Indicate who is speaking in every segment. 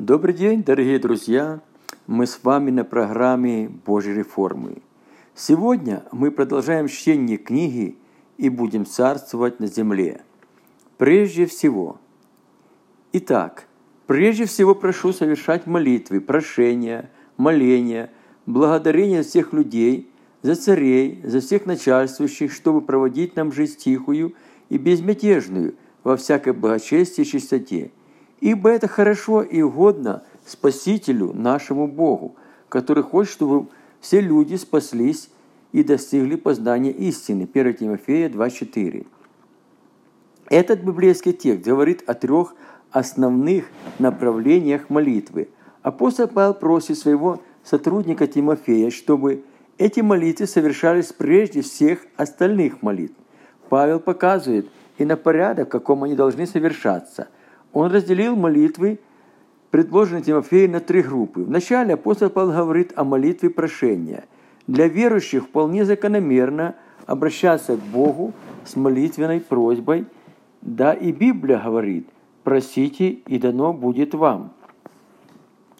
Speaker 1: Добрый день, дорогие друзья! Мы с вами на программе Божьей реформы. Сегодня мы продолжаем чтение книги и будем царствовать на земле. Прежде всего, итак, прежде всего прошу совершать молитвы, прошения, моления, благодарения всех людей, за царей, за всех начальствующих, чтобы проводить нам жизнь тихую и безмятежную во всякой благочестии и чистоте – Ибо это хорошо и угодно Спасителю нашему Богу, который хочет, чтобы все люди спаслись и достигли познания истины. 1 Тимофея 2.4. Этот библейский текст говорит о трех основных направлениях молитвы. Апостол Павел просит своего сотрудника Тимофея, чтобы эти молитвы совершались прежде всех остальных молитв. Павел показывает и на порядок, в каком они должны совершаться – он разделил молитвы, предложенные Тимофею, на три группы. Вначале апостол Павел говорит о молитве прошения. Для верующих вполне закономерно обращаться к Богу с молитвенной просьбой. Да, и Библия говорит, просите, и дано будет вам.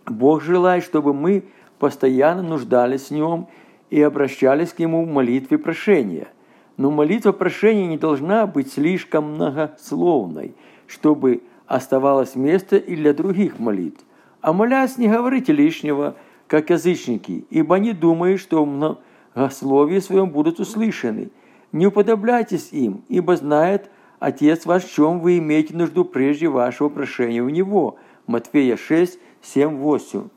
Speaker 1: Бог желает, чтобы мы постоянно нуждались в Нем и обращались к Нему в молитве прошения. Но молитва прошения не должна быть слишком многословной, чтобы оставалось место и для других молитв. А молясь, не говорите лишнего, как язычники, ибо не думают, что в многословии своем будут услышаны. Не уподобляйтесь им, ибо знает Отец ваш, в чем вы имеете нужду прежде вашего прошения в Него. Матфея 6, 7, 8.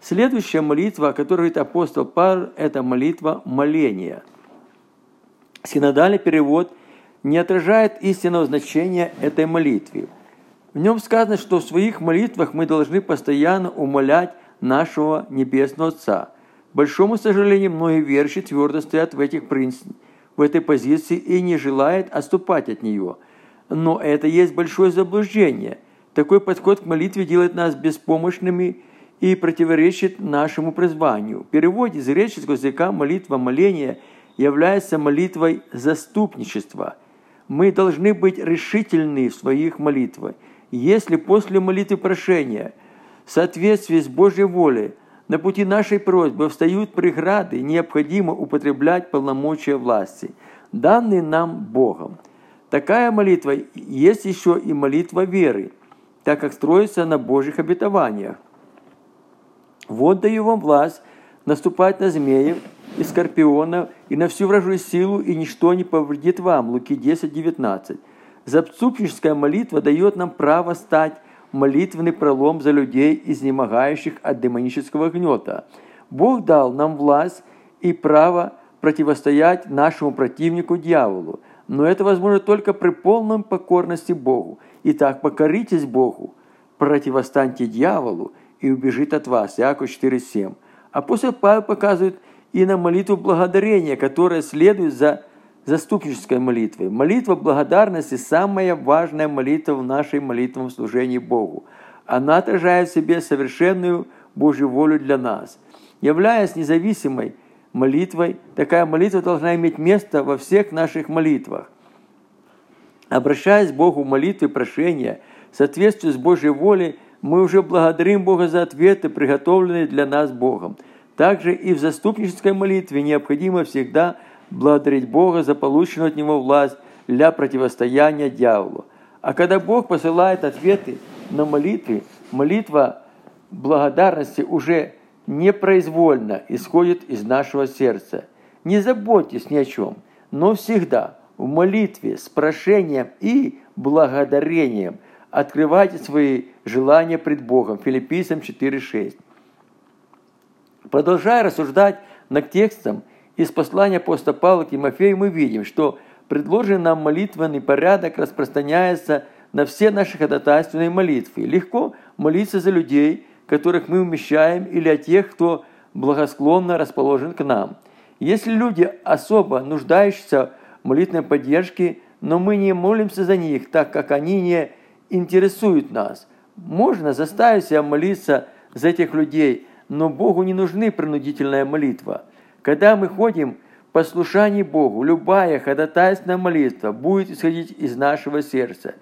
Speaker 1: Следующая молитва, о которой говорит апостол Павел, это молитва моления. Синодальный перевод не отражает истинного значения этой молитвы. В нем сказано, что в своих молитвах мы должны постоянно умолять нашего Небесного Отца. К большому сожалению, многие верующие твердо стоят в, этих принципах, в этой позиции и не желают отступать от нее. Но это есть большое заблуждение. Такой подход к молитве делает нас беспомощными и противоречит нашему призванию. В переводе из греческого языка молитва моления является молитвой заступничества. Мы должны быть решительны в своих молитвах – если после молитвы прошения в соответствии с Божьей волей на пути нашей просьбы встают преграды, необходимо употреблять полномочия власти, данные нам Богом. Такая молитва есть еще и молитва веры, так как строится на Божьих обетованиях. Вот даю вам власть наступать на змеев и скорпионов и на всю вражую силу, и ничто не повредит вам. Луки 10, 19. Заступническая молитва дает нам право стать молитвенный пролом за людей, изнемогающих от демонического гнета. Бог дал нам власть и право противостоять нашему противнику дьяволу, но это возможно только при полном покорности Богу. Итак, покоритесь Богу, противостаньте дьяволу и убежит от вас. Иаков 4.7. Апостол Павел показывает и на молитву благодарения, которая следует за заступнической молитвой. Молитва благодарности – самая важная молитва в нашей молитвенном служении Богу. Она отражает в себе совершенную Божью волю для нас. Являясь независимой молитвой, такая молитва должна иметь место во всех наших молитвах. Обращаясь к Богу в молитве прошения, в соответствии с Божьей волей, мы уже благодарим Бога за ответы, приготовленные для нас Богом. Также и в заступнической молитве необходимо всегда – благодарить Бога за полученную от Него власть для противостояния дьяволу. А когда Бог посылает ответы на молитвы, молитва благодарности уже непроизвольно исходит из нашего сердца. Не заботьтесь ни о чем, но всегда в молитве с прошением и благодарением открывайте свои желания пред Богом. Филиппийцам 4.6. Продолжая рассуждать над текстом, из послания апостола Павла к Тимофею мы видим, что предложенный нам молитвенный порядок распространяется на все наши ходатайственные молитвы. Легко молиться за людей, которых мы умещаем, или о тех, кто благосклонно расположен к нам. Если люди особо нуждающиеся в молитвенной поддержке, но мы не молимся за них, так как они не интересуют нас, можно заставить себя молиться за этих людей, но Богу не нужны принудительная молитва – когда мы ходим в послушании Богу, любая ходатайственная молитва будет исходить из нашего сердца.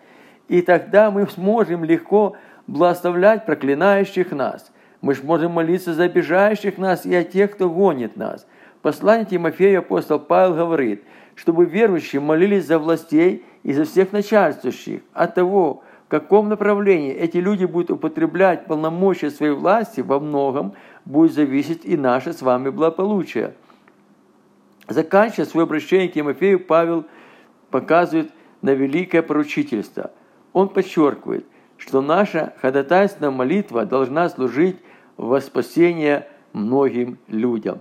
Speaker 1: И тогда мы сможем легко благословлять проклинающих нас. Мы же можем молиться за обижающих нас и о тех, кто гонит нас. Послание Тимофею апостол Павел говорит, чтобы верующие молились за властей и за всех начальствующих. От того, в каком направлении эти люди будут употреблять полномочия своей власти, во многом будет зависеть и наше с вами благополучие. Заканчивая свое обращение к Тимофею, Павел показывает на великое поручительство. Он подчеркивает, что наша ходатайственная молитва должна служить во спасение многим людям.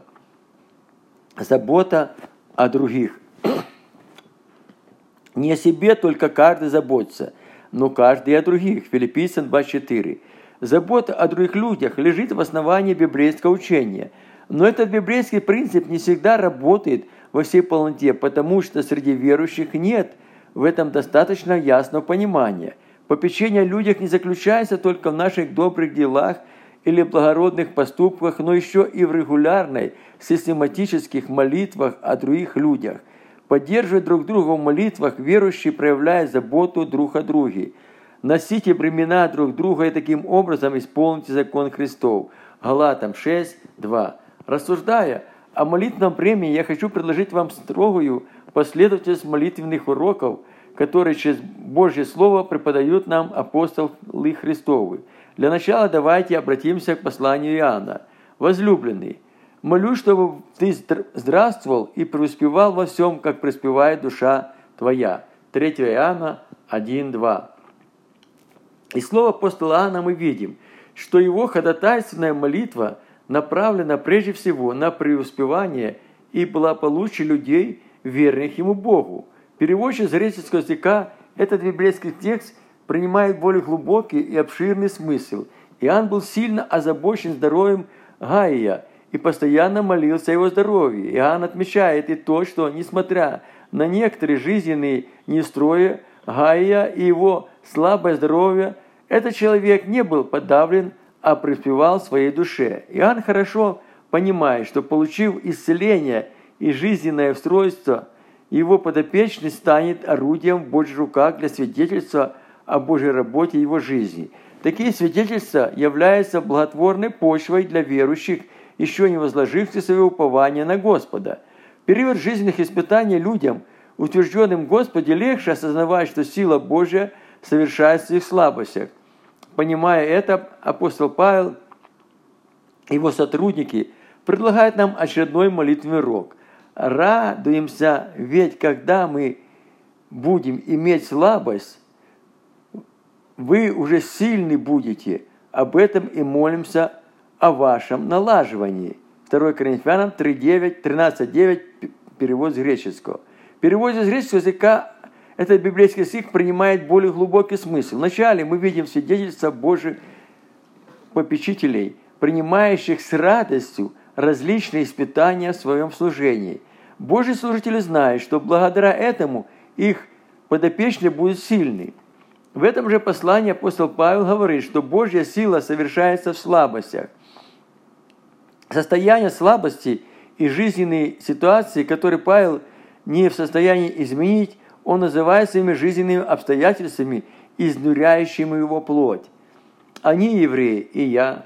Speaker 1: Забота о других. Не о себе только каждый заботится, но каждый о других. Филиппийцам 2.4. Забота о других людях лежит в основании библейского учения. Но этот библейский принцип не всегда работает во всей полноте, потому что среди верующих нет в этом достаточно ясного понимания. Попечение о людях не заключается только в наших добрых делах или благородных поступках, но еще и в регулярной, систематических молитвах о других людях. Поддерживая друг друга в молитвах, верующие проявляют заботу друг о друге – Носите бремена друг друга и таким образом исполните закон Христов. Галатам 6, 2. Рассуждая о молитвенном бремени, я хочу предложить вам строгую последовательность молитвенных уроков, которые через Божье Слово преподают нам апостолы Христовы. Для начала давайте обратимся к посланию Иоанна. Возлюбленный, молюсь, чтобы ты здравствовал и преуспевал во всем, как преуспевает душа твоя. 3 Иоанна 1, 2. Из слова апостола Иоанна мы видим, что его ходатайственная молитва направлена прежде всего на преуспевание и благополучие людей, верных ему Богу. Переводчик с греческого языка этот библейский текст принимает более глубокий и обширный смысл. Иоанн был сильно озабочен здоровьем Гаия и постоянно молился о его здоровье. Иоанн отмечает и то, что, несмотря на некоторые жизненные нестрои Гаия и его слабое здоровье, этот человек не был подавлен, а преуспевал в своей душе. Иоанн хорошо понимает, что получив исцеление и жизненное устройство, его подопечный станет орудием в Божьих руках для свидетельства о Божьей работе его жизни. Такие свидетельства являются благотворной почвой для верующих, еще не возложивших свое упование на Господа. В период жизненных испытаний людям, утвержденным Господе, легче осознавать, что сила Божья – совершается в их слабостях. Понимая это, апостол Павел и его сотрудники предлагают нам очередной молитвенный урок. Радуемся, ведь когда мы будем иметь слабость, вы уже сильны будете. Об этом и молимся о вашем налаживании. 2 Коринфянам 3.9, 13.9, перевод с греческого. Перевод с греческого языка этот библейский стих принимает более глубокий смысл. Вначале мы видим свидетельство Божьих попечителей, принимающих с радостью различные испытания в своем служении. Божьи служители знают, что благодаря этому их подопечные будут сильны. В этом же послании апостол Павел говорит, что Божья сила совершается в слабостях. Состояние слабости и жизненные ситуации, которые Павел не в состоянии изменить, он называет своими жизненными обстоятельствами, изнуряющими его плоть. Они евреи, и я,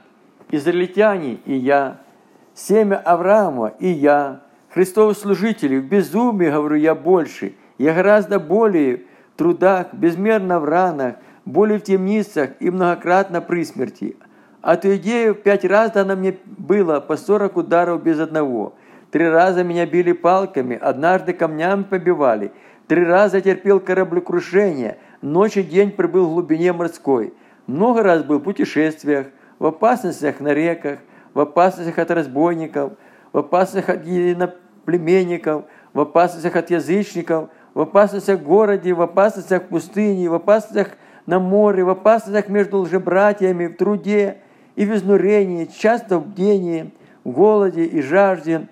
Speaker 1: израильтяне, и я, семя Авраама, и я, Христовы служители, в безумии, говорю я, больше, я гораздо более в трудах, безмерно в ранах, более в темницах и многократно при смерти. От идеи пять раз дано мне было по сорок ударов без одного. Три раза меня били палками, однажды камнями побивали – Три раза терпел кораблекрушение, ночь и день прибыл в глубине морской. Много раз был в путешествиях, в опасностях на реках, в опасностях от разбойников, в опасностях от иноплеменников, в опасностях от язычников, в опасностях в городе, в опасностях в пустыне, в опасностях на море, в опасностях между лжебратьями, в труде и в изнурении, часто в бдении, в голоде и жажде,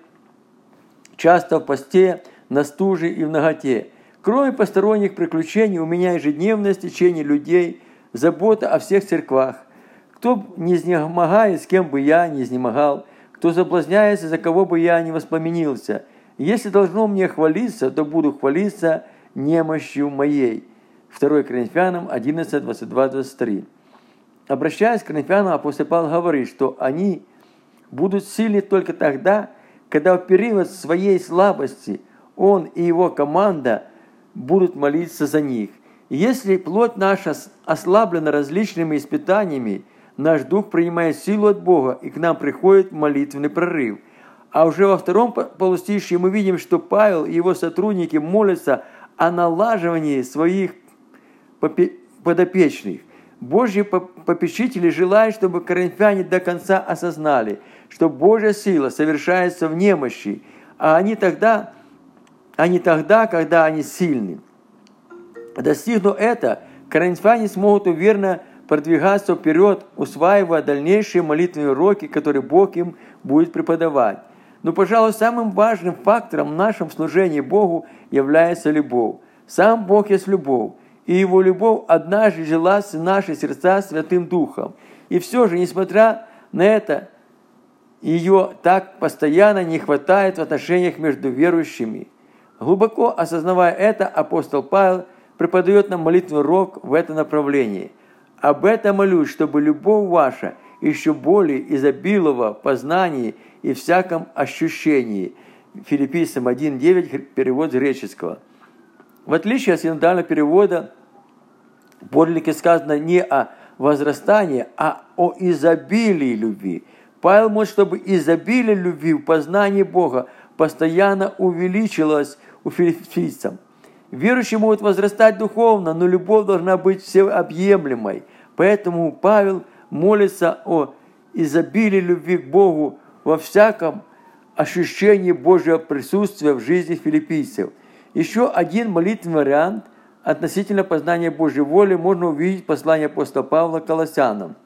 Speaker 1: часто в посте, на стуже и в ноготе. Кроме посторонних приключений, у меня ежедневное стечение людей, забота о всех церквах. Кто не изнемогает, с кем бы я не изнемогал, кто заблазняется, за кого бы я не воспламенился. Если должно мне хвалиться, то буду хвалиться немощью моей. 2 Коринфянам 11, 22, 23. Обращаясь к коринфянам, апостол Павел говорит, что они будут сильны только тогда, когда в период своей слабости он и его команда будут молиться за них. И если плоть наша ослаблена различными испытаниями, наш дух принимает силу от Бога, и к нам приходит молитвенный прорыв. А уже во втором полустишье мы видим, что Павел и его сотрудники молятся о налаживании своих подопечных. Божьи попечители желают, чтобы коринфяне до конца осознали, что Божья сила совершается в немощи, а они тогда, а не тогда, когда они сильны. Достигнув это, коринфяне смогут уверенно продвигаться вперед, усваивая дальнейшие молитвенные уроки, которые Бог им будет преподавать. Но, пожалуй, самым важным фактором в нашем служении Богу является любовь. Сам Бог есть любовь и Его любовь однажды жилась в наши сердца Святым Духом. И все же, несмотря на это, ее так постоянно не хватает в отношениях между верующими. Глубоко осознавая это, апостол Павел преподает нам молитвенный урок в это направлении. Об этом молюсь, чтобы любовь ваша еще более изобиловала в познании и всяком ощущении. Филиппийцам 1.9, перевод греческого. В отличие от синодального перевода, в подлиннике сказано не о возрастании, а о изобилии любви. Павел может, чтобы изобилие любви в познании Бога постоянно увеличилось у филиппийцам. Верующие могут возрастать духовно, но любовь должна быть всеобъемлемой. Поэтому Павел молится о изобилии любви к Богу во всяком ощущении Божьего присутствия в жизни филиппийцев. Еще один молитвенный вариант – относительно познания Божьей воли можно увидеть послание апостола Павла Колоссянам.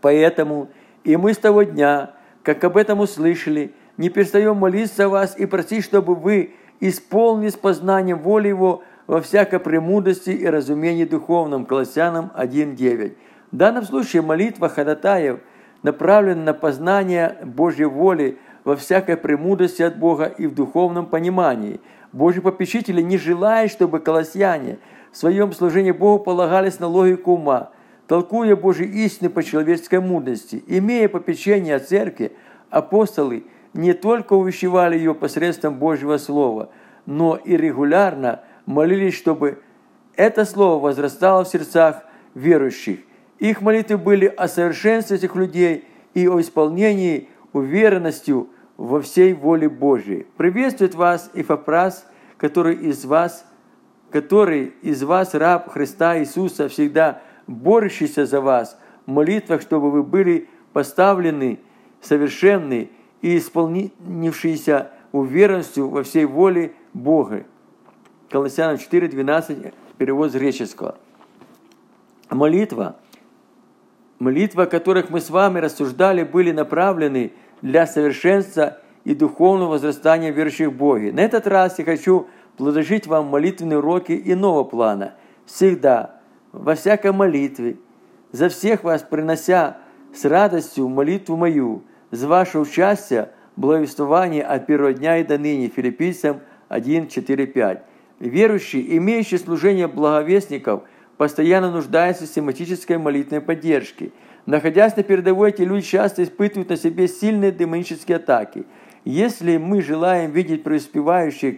Speaker 1: Поэтому и мы с того дня, как об этом услышали, не перестаем молиться о вас и просить, чтобы вы исполнились познанием воли Его во всякой премудрости и разумении духовном. Колоссянам 1.9. В данном случае молитва ходатаев направлена на познание Божьей воли во всякой премудрости от Бога и в духовном понимании – Божьи попечители не желают, чтобы колосьяне в своем служении Богу полагались на логику ума, толкуя Божьи истины по человеческой мудрости. Имея попечение о церкви, апостолы не только увещевали ее посредством Божьего Слова, но и регулярно молились, чтобы это Слово возрастало в сердцах верующих. Их молитвы были о совершенстве этих людей и о исполнении уверенностью во всей воле Божьей. Приветствует вас Ифапрас, который из вас, который из вас раб Христа Иисуса, всегда борющийся за вас в молитвах, чтобы вы были поставлены, совершенны и исполнившиеся уверенностью во всей воле Бога. Колоссянам 4.12, перевод с греческого. Молитва, молитва, о которых мы с вами рассуждали, были направлены – для совершенства и духовного возрастания верующих в Боге. На этот раз я хочу предложить вам молитвенные уроки иного плана. Всегда, во всякой молитве, за всех вас принося с радостью молитву мою, за ваше участие, благовествование от первого дня и до ныне. Филиппийцам 1, 4, 5. Верующие, имеющие служение благовестников, постоянно нуждаются в систематической молитвенной поддержке – Находясь на передовой, эти люди часто испытывают на себе сильные демонические атаки. Если мы желаем видеть преуспевающих,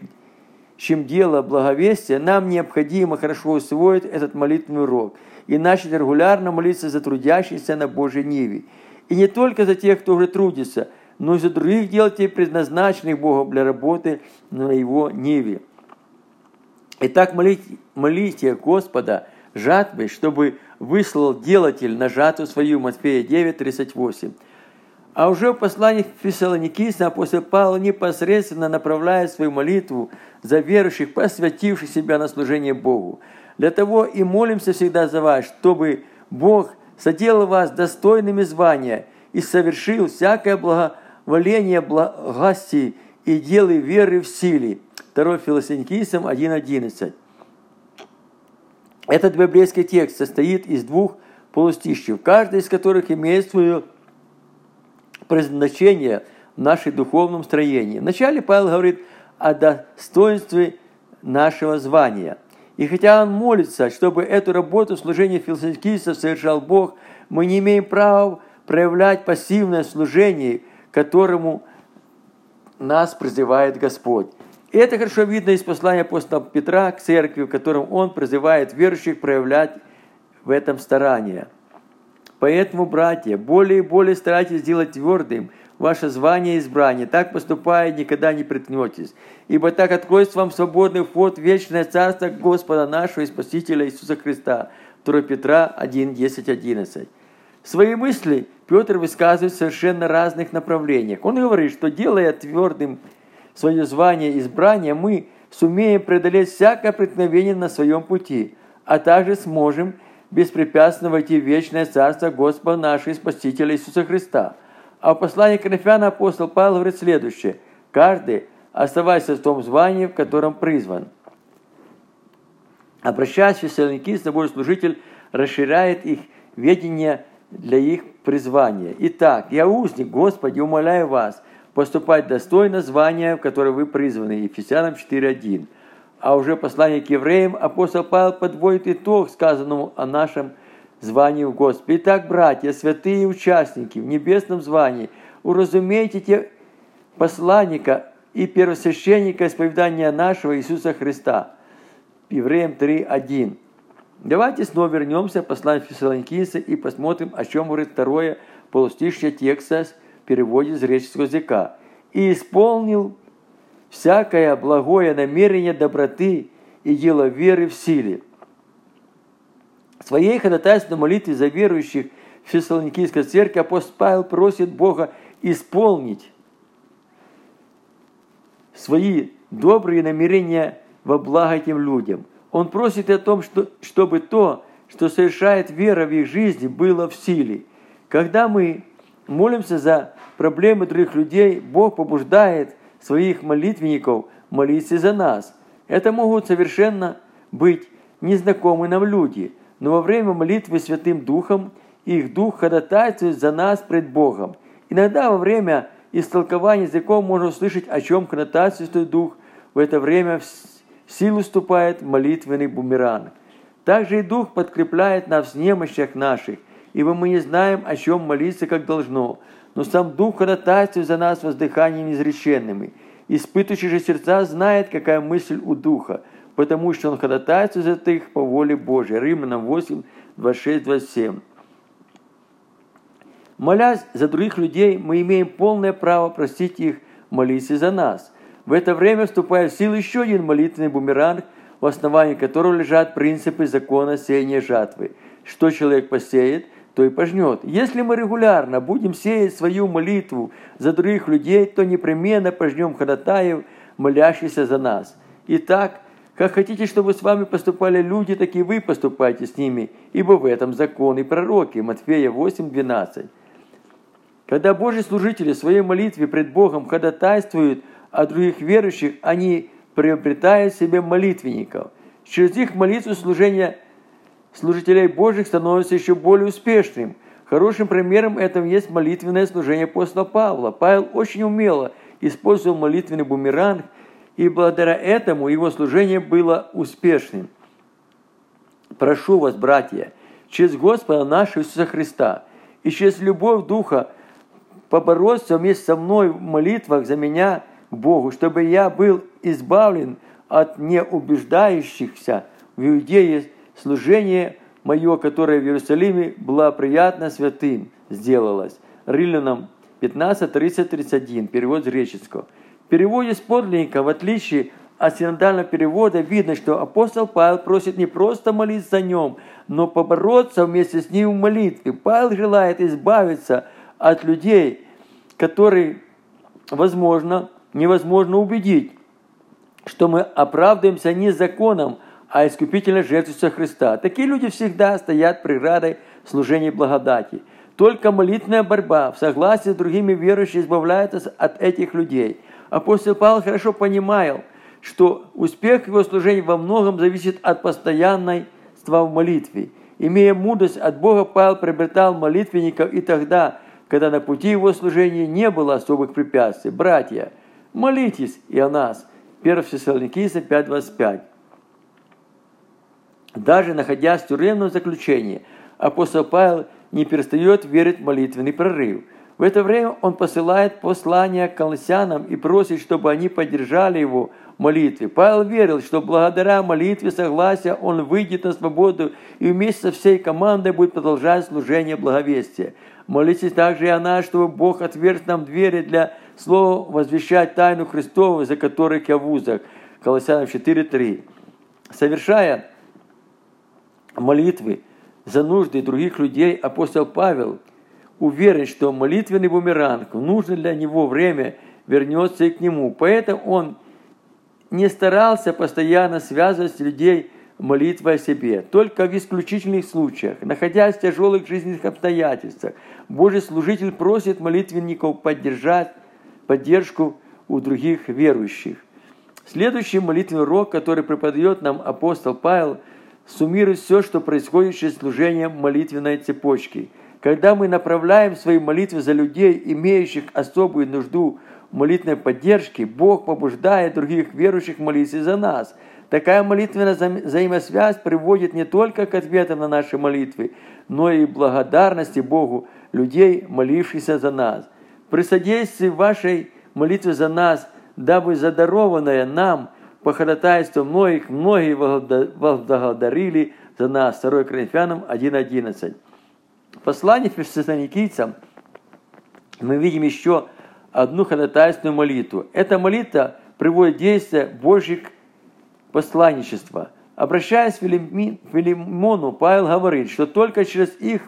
Speaker 1: чем дело благовестия, нам необходимо хорошо усвоить этот молитвенный урок и начать регулярно молиться за трудящихся на Божьей Ниве. И не только за тех, кто уже трудится, но и за других делателей, предназначенных Богом для работы на Его Ниве. Итак, молите, молите Господа жатвы, чтобы выслал делатель на жатву свою, Матфея 9, 38. А уже в послании к Фессалоникийцам апостол Павел непосредственно направляет свою молитву за верующих, посвятивших себя на служение Богу. Для того и молимся всегда за вас, чтобы Бог соделал вас достойными звания и совершил всякое благоволение благости и делы веры в силе. 2 Фессалоникийцам 1.11. Этот библейский текст состоит из двух полустищев, каждый из которых имеет свое предназначение в нашем духовном строении. Вначале Павел говорит о достоинстве нашего звания. И хотя он молится, чтобы эту работу служения философийцев совершал Бог, мы не имеем права проявлять пассивное служение, которому нас призывает Господь. И это хорошо видно из послания апостола Петра к церкви, в котором он призывает верующих проявлять в этом старание. Поэтому, братья, более и более старайтесь сделать твердым ваше звание и избрание. Так поступая, никогда не приткнетесь. Ибо так откроется вам свободный вход в вечное царство Господа нашего и Спасителя Иисуса Христа. 2 Петра 1, 10, 11. Свои мысли Петр высказывает в совершенно разных направлениях. Он говорит, что делая твердым свое звание и избрание, мы сумеем преодолеть всякое преткновение на своем пути, а также сможем беспрепятственно войти в вечное царство Господа нашего Спасителя Иисуса Христа. А в послании к апостол Павел говорит следующее. Каждый оставайся в том звании, в котором призван. Обращаясь к фессалоникийцам, Божий служитель расширяет их ведение для их призвания. Итак, я узник, Господи, умоляю вас поступать достойно звания, в которое вы призваны. Ефесянам 4.1. А уже послание к евреям апостол Павел подводит итог сказанному о нашем звании в Господе. Итак, братья, святые участники в небесном звании, уразумейте те посланника и первосвященника исповедания нашего Иисуса Христа. Евреям 3.1. Давайте снова вернемся к посланию Фессалоникийца и посмотрим, о чем говорит второе полустишье текста в переводе с греческого языка. «И исполнил всякое благое намерение доброты и дело веры в силе». Своей ходатайственной молитве за верующих в Фессалоникийской церкви апостол Павел просит Бога исполнить свои добрые намерения во благо этим людям – он просит о том, что, чтобы то, что совершает вера в их жизни, было в силе. Когда мы молимся за проблемы других людей, Бог побуждает своих молитвенников молиться за нас. Это могут совершенно быть незнакомые нам люди, но во время молитвы Святым Духом их Дух ходатайствует за нас пред Богом. Иногда во время истолкования языков можно услышать, о чем ходатайствует Дух. В это время силу ступает молитвенный бумеранг. Также и Дух подкрепляет нас в немощах наших, ибо мы не знаем, о чем молиться, как должно. Но сам Дух ходатайствует за нас воздыханием изреченными. Испытывающий же сердца знает, какая мысль у Духа, потому что Он ходатайствует за их по воле Божьей. Римлянам 8, 26, 27. Молясь за других людей, мы имеем полное право просить их молиться за нас – в это время вступает в силу еще один молитвенный бумеранг, в основании которого лежат принципы закона сеяния жатвы. Что человек посеет, то и пожнет. Если мы регулярно будем сеять свою молитву за других людей, то непременно пожнем ходатаев, молящихся за нас. Итак, как хотите, чтобы с вами поступали люди, так и вы поступайте с ними, ибо в этом закон и пророки. Матфея 8, 12. Когда Божьи служители в своей молитве пред Богом ходатайствуют – а других верующих, они приобретают себе молитвенников. Через их молитву служение служителей Божьих становится еще более успешным. Хорошим примером этого есть молитвенное служение апостола Павла. Павел очень умело использовал молитвенный бумеранг, и благодаря этому его служение было успешным. Прошу вас, братья, через Господа нашего Иисуса Христа и через любовь Духа побороться вместе со мной в молитвах за меня – Богу, чтобы я был избавлен от неубеждающихся в Иудее служение мое, которое в Иерусалиме было приятно святым, сделалось. Римлянам 15, 30, 31, перевод с греческого. В переводе с подлинника, в отличие от синодального перевода, видно, что апостол Павел просит не просто молиться о нем, но побороться вместе с ним в молитве. Павел желает избавиться от людей, которые, возможно, невозможно убедить, что мы оправдываемся не законом, а искупительной жертвой Христа. Такие люди всегда стоят преградой служения благодати. Только молитвенная борьба в согласии с другими верующими избавляет нас от этих людей. Апостол Павел хорошо понимал, что успех его служения во многом зависит от постоянной в молитве. Имея мудрость от Бога, Павел приобретал молитвенников и тогда, когда на пути его служения не было особых препятствий. Братья – Молитесь и о нас. 1 Фессалоникийцам 5.25. Даже находясь в тюремном заключении, апостол Павел не перестает верить в молитвенный прорыв. В это время он посылает послание к колоссянам и просит, чтобы они поддержали его в молитве. Павел верил, что благодаря молитве согласия он выйдет на свободу и вместе со всей командой будет продолжать служение благовестия. Молитесь также и о нас, чтобы Бог отверг нам двери для слова возвещать тайну Христову, за которых я в узах. Колоссянам 4.3. Совершая молитвы за нужды других людей, апостол Павел уверен, что молитвенный бумеранг в нужное для него время вернется и к нему. Поэтому он не старался постоянно связывать людей молитвой о себе. Только в исключительных случаях, находясь в тяжелых жизненных обстоятельствах, Божий служитель просит молитвенников поддержать поддержку у других верующих. Следующий молитвенный урок, который преподает нам апостол Павел – суммирует все, что происходит через служение молитвенной цепочки. Когда мы направляем свои молитвы за людей, имеющих особую нужду молитвенной поддержке, Бог побуждает других верующих молиться за нас. Такая молитвенная взаимосвязь приводит не только к ответам на наши молитвы, но и благодарности Богу людей, молившихся за нас. При содействии вашей молитвы за нас, дабы задарованное нам – по ходатайству многих, многие благодарили за нас. 2 Коринфянам 1.11. Послании фессалоникийцам мы видим еще одну ходатайственную молитву. Эта молитва приводит действие Божьих посланничества. Обращаясь к Филимону, Павел говорит, что только через их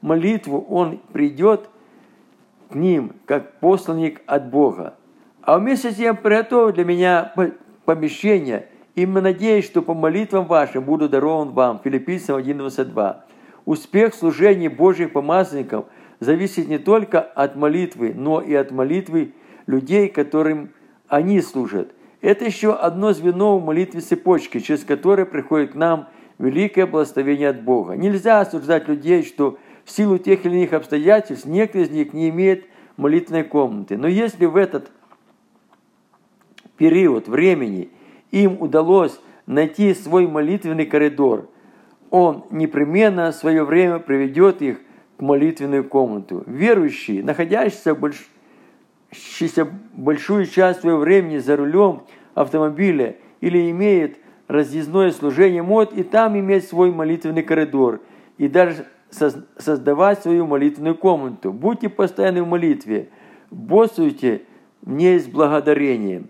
Speaker 1: молитву он придет к ним, как посланник от Бога. А вместе с тем приготовил для меня помещения, и мы надеемся, что по молитвам вашим буду дарован вам. Филиппийцам 1.22. Успех служения Божьих помазанников зависит не только от молитвы, но и от молитвы людей, которым они служат. Это еще одно звено в молитве цепочки, через которое приходит к нам великое благословение от Бога. Нельзя осуждать людей, что в силу тех или иных обстоятельств некоторые из них не имеют молитвенной комнаты. Но если в этот период времени им удалось найти свой молитвенный коридор, он непременно в свое время приведет их к молитвенную комнату. Верующие, находящиеся больш... большую часть своего времени за рулем автомобиля или имеют разъездное служение, могут и там иметь свой молитвенный коридор и даже создавать свою молитвенную комнату. Будьте постоянны в молитве, боссуйте в ней с благодарением.